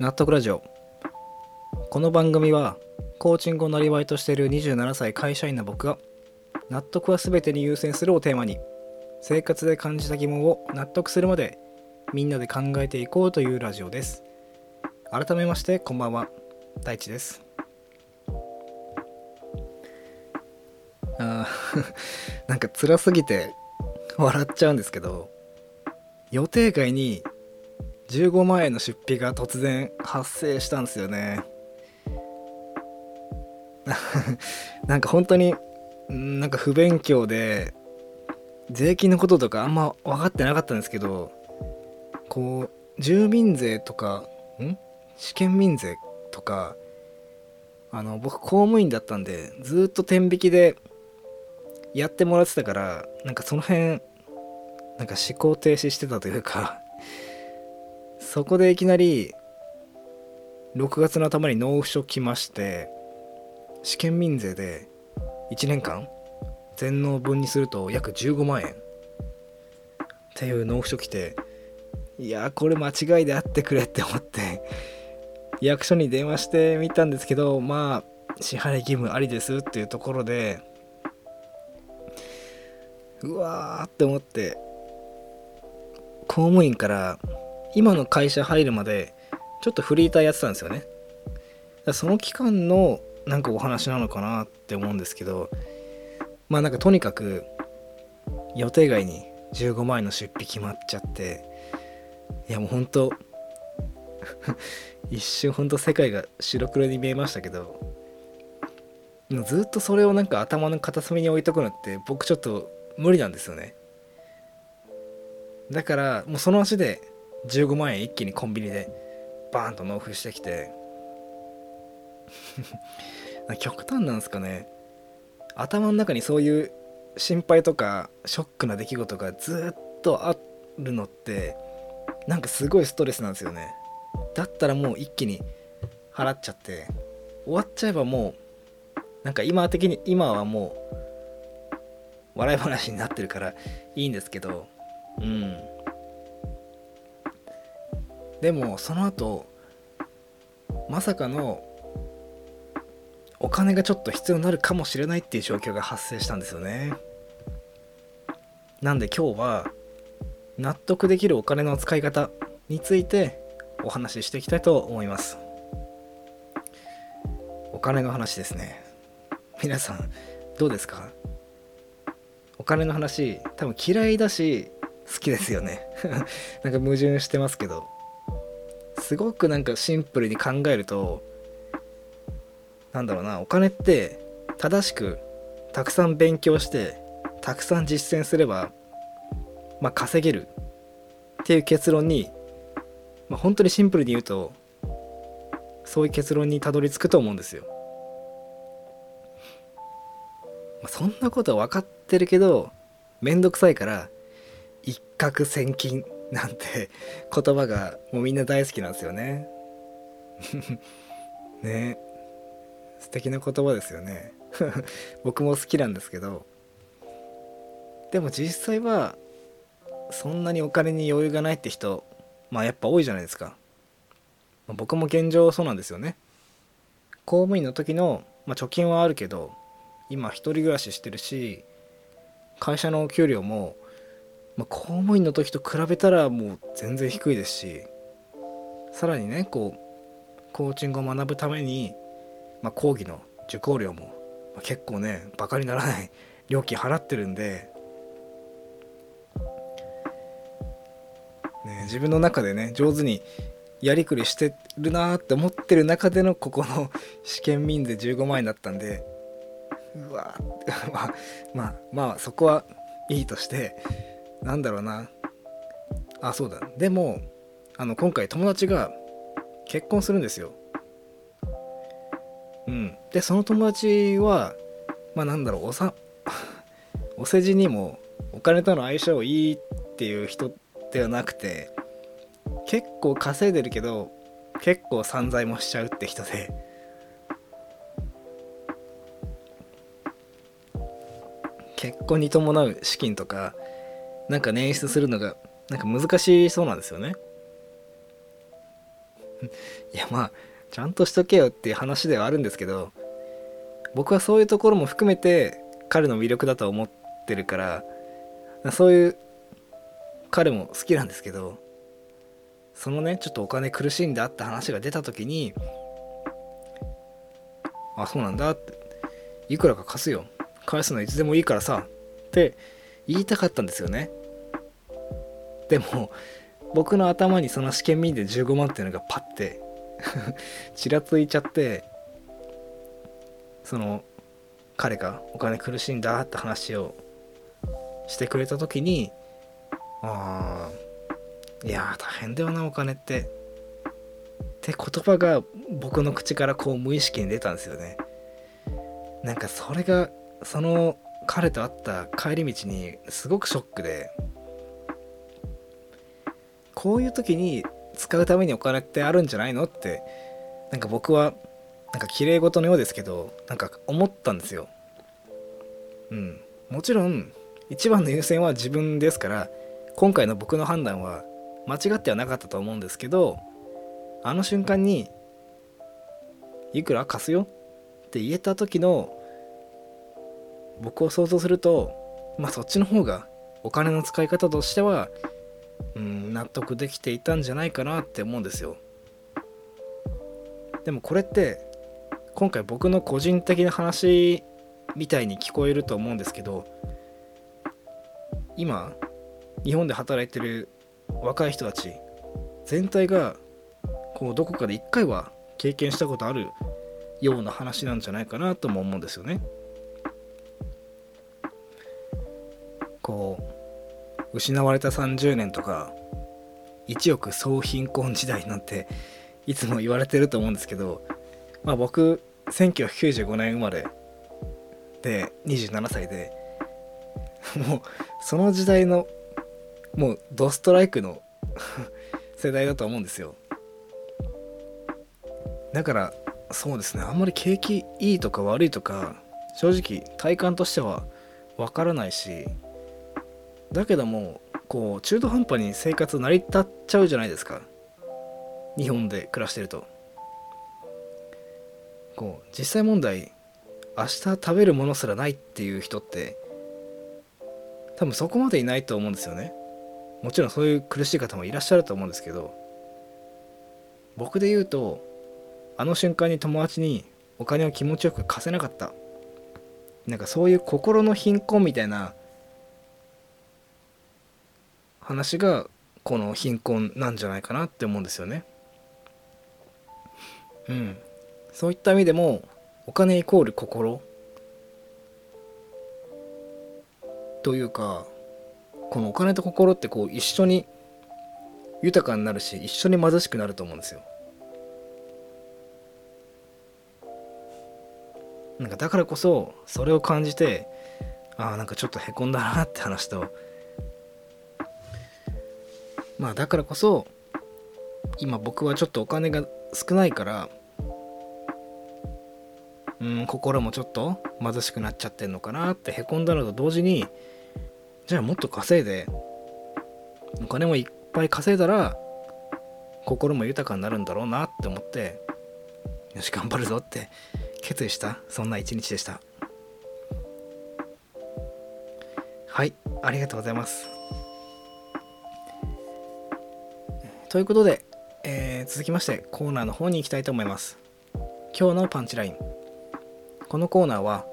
納得ラジオ。この番組はコーチングをなりわいとしている27歳会社員の僕が納得は全てに優先するをテーマに生活で感じた疑問を納得するまでみんなで考えていこうというラジオです。改めましてこんばんは。大地です。あなんか辛すぎて笑っちゃうんですけど予定外に15万円の出費が突然発生したんですよね。なんか本当にんなんか不勉強で税金のこととかあんま分かってなかったんですけどこう住民税とかん？試験民税とかあの僕公務員だったんでずっと天引きでやってもらってたからなんかその辺なんか思考停止してたというかそこでいきなり6月の頭に納付書来まして試験民税で1年間全納分にすると約15万円。っていう納付書来ていやこれ間違いであってくれって思って役所に電話してみたんですけどまあ支払い義務ありですっていうところでうわーって思って公務員から今の会社入るまでちょっとフリーターやってたんですよね。その期間のなんかお話なのかなって思うんですけどまあなんかとにかく予定外に15万円の出費決まっちゃっていやもうほんと一瞬ほんと世界が白黒に見えましたけどずっとそれをなんか頭の片隅に置いとくのって僕ちょっと無理なんですよね。だからもうその足で15万円一気にコンビニでバーンと納付してきて。極端なんですかね。頭の中にそういう心配とかショックな出来事がずっとあるのってなんかすごいストレスなんですよね。だったらもう一気に払っちゃって終わっちゃえばもうなんか今的に今はもう笑い話になってるからいいんですけど。うん。でもその後まさかのお金がちょっと必要になるかもしれないっていう状況が発生したんですよね。なんで今日は納得できるお金の使い方についてお話ししていきたいと思います。お金の話ですね。皆さんどうですか？お金の話多分嫌いだし好きですよね。なんか矛盾してますけど。すごくなんかシンプルに考えるとなんだろうなお金って正しくたくさん勉強してたくさん実践すればまあ稼げるっていう結論に、まあ、本当にシンプルに言うとそういう結論にたどり着くと思うんですよ。まあ、そんなことは分かってるけどめんどくさいから一攫千金 なんて言葉がもうみんな大好きなんですよね。ね素敵な言葉ですよね。僕も好きなんですけどでも実際はそんなにお金に余裕がないって人まあやっぱ多いじゃないですか。まあ、僕も現状そうなんですよね。公務員の時の、まあ、貯金はあるけど今一人暮らししてるし会社のお給料もまあ、公務員の時と比べたらもう全然低いですしさらにねこうコーチングを学ぶために、まあ、講義の受講料も、まあ、結構ねバカにならない 料金払ってるんで、ね、自分の中でね上手にやりくりしてるなーって思ってる中でのここの 試験民税15万円だったんでうわ まあまあまあそこはいいとしてなんだろうな。あそうだ。でもあの今回友達が結婚するんですよ。うん。でその友達はまあなんだろうおさ お世辞にもお金との相性いいっていう人ではなくて結構稼いでるけど結構散財もしちゃうって人で。結婚に伴う資金とかなんか捻出するのがなんか難しそうなんですよね。いやまあちゃんとしとけよっていう話ではあるんですけど僕はそういうところも含めて彼の魅力だと思ってるからそういう彼も好きなんですけどそのねちょっとお金苦しいんだって話が出た時にあそうなんだっていくらか貸すよ。返すのいつでもいいからさって言いたかったんですよね。でも僕の頭にその試験民で15万っていうのがパッて ちらついちゃってその彼がお金苦しいんだって話をしてくれた時にああいや大変だよなお金って。って言葉が僕の口からこう無意識に出たんですよね。なんかそれがその彼と会った帰り道にすごくショックでこういう時に使うためにお金ってあるんじゃないの？ってなんか僕はなんか綺麗事のようですけどなんか思ったんですよ。うん。もちろん一番の優先は自分ですから今回の僕の判断は間違ってはなかったと思うんですけどあの瞬間にいくら貸すよって言えた時の僕を想像するとまあそっちの方がお金の使い方としては納得できていたんじゃないかなって思うんですよでもこれって今回僕の個人的な話みたいに聞こえると思うんですけど今日本で働いてる若い人たち全体がこうどこかで一回は経験したことあるような話なんじゃないかなとも思うんですよね。こう失われた30年とか一億総貧困時代なんていつも言われてると思うんですけどまあ僕1995年生まれで27歳でもうその時代のもうドストライクの世代だと思うんですよ。だからそうですねあんまり景気いいとか悪いとか正直体感としてはわからないしだけどもこう中途半端に生活成り立っちゃうじゃないですか。日本で暮らしてると。こう実際問題明日食べるものすらないっていう人って多分そこまでいないと思うんですよね。もちろんそういう苦しい方もいらっしゃると思うんですけど僕で言うとあの瞬間に友達にお金を気持ちよく貸せなかった。なんかそういう心の貧困みたいな話がこの貧困なんじゃないかなって思うんですよね。うん。そういった意味でもお金イコール心というかこのお金と心ってこう一緒に豊かになるし一緒に貧しくなると思うんですよ。なんかだからこそそれを感じてああなんかちょっとへこんだなって話とまあだからこそ今僕はちょっとお金が少ないからうん心もちょっと貧しくなっちゃってんのかなってへこんだのと同時にじゃあもっと稼いでお金もいっぱい稼いだら心も豊かになるんだろうなって思ってよし頑張るぞって決意したそんな一日でした。はいありがとうございます。ということで、えー、続きましてコーナーの方に行きたいと思います。今日のパンチライン。このコーナーは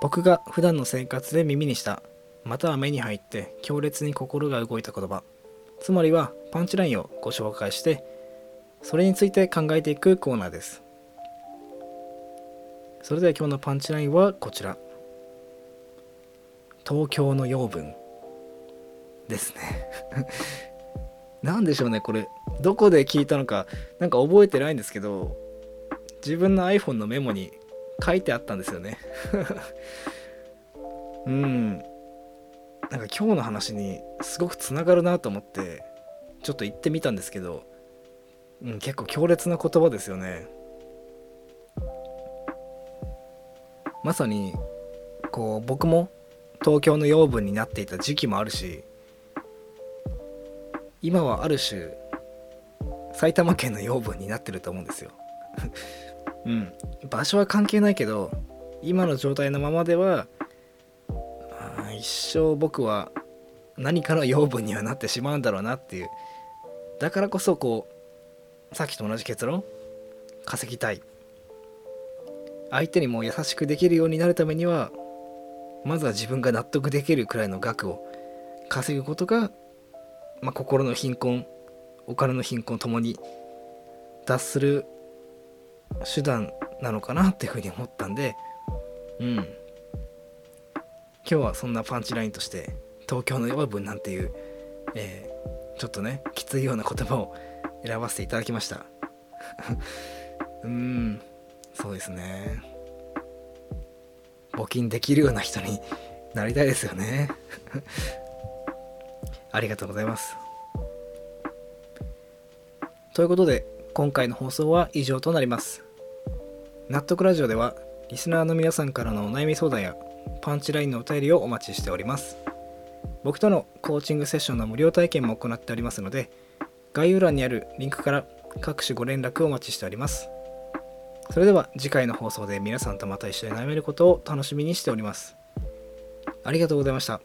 僕が普段の生活で耳にしたまたは目に入って強烈に心が動いた言葉。つまりはパンチラインをご紹介してそれについて考えていくコーナーです。それでは今日のパンチラインはこちら。東京の養分ですね。何でしょうねこれ。どこで聞いたのかなんか覚えてないんですけど自分の iPhone のメモに書いてあったんですよね。うん。なんか今日の話にすごくつながるなと思ってちょっと言ってみたんですけど、うん、結構強烈な言葉ですよね。まさにこう僕も東京の養分になっていた時期もあるし今はある種埼玉県の養分になってると思うんですよ。うん。場所は関係ないけど今の状態のままでは一生僕は何かの養分にはなってしまうんだろうなっていう。だからこそこうさっきと同じ結論。稼ぎたい。相手にも優しくできるようになるためにはまずは自分が納得できるくらいの額を稼ぐことが、まあ、心の貧困お金の貧困ともに脱する手段なのかなっていうふうに思ったんでうん。今日はそんなパンチラインとして東京の養分なんていう、えー、ちょっとねきついような言葉を選ばせていただきました。うん。そうですね。募金できるような人になりたいですよね。ありがとうございます。ということで今回の放送は以上となります。納得ラジオではリスナーの皆さんからのお悩み相談やパンチラインのお便りをお待ちしております。僕とのコーチングセッションの無料体験も行っておりますので概要欄にあるリンクから各種ご連絡をお待ちしております。それでは次回の放送で皆さんとまた一緒に悩めることを楽しみにしております。ありがとうございました。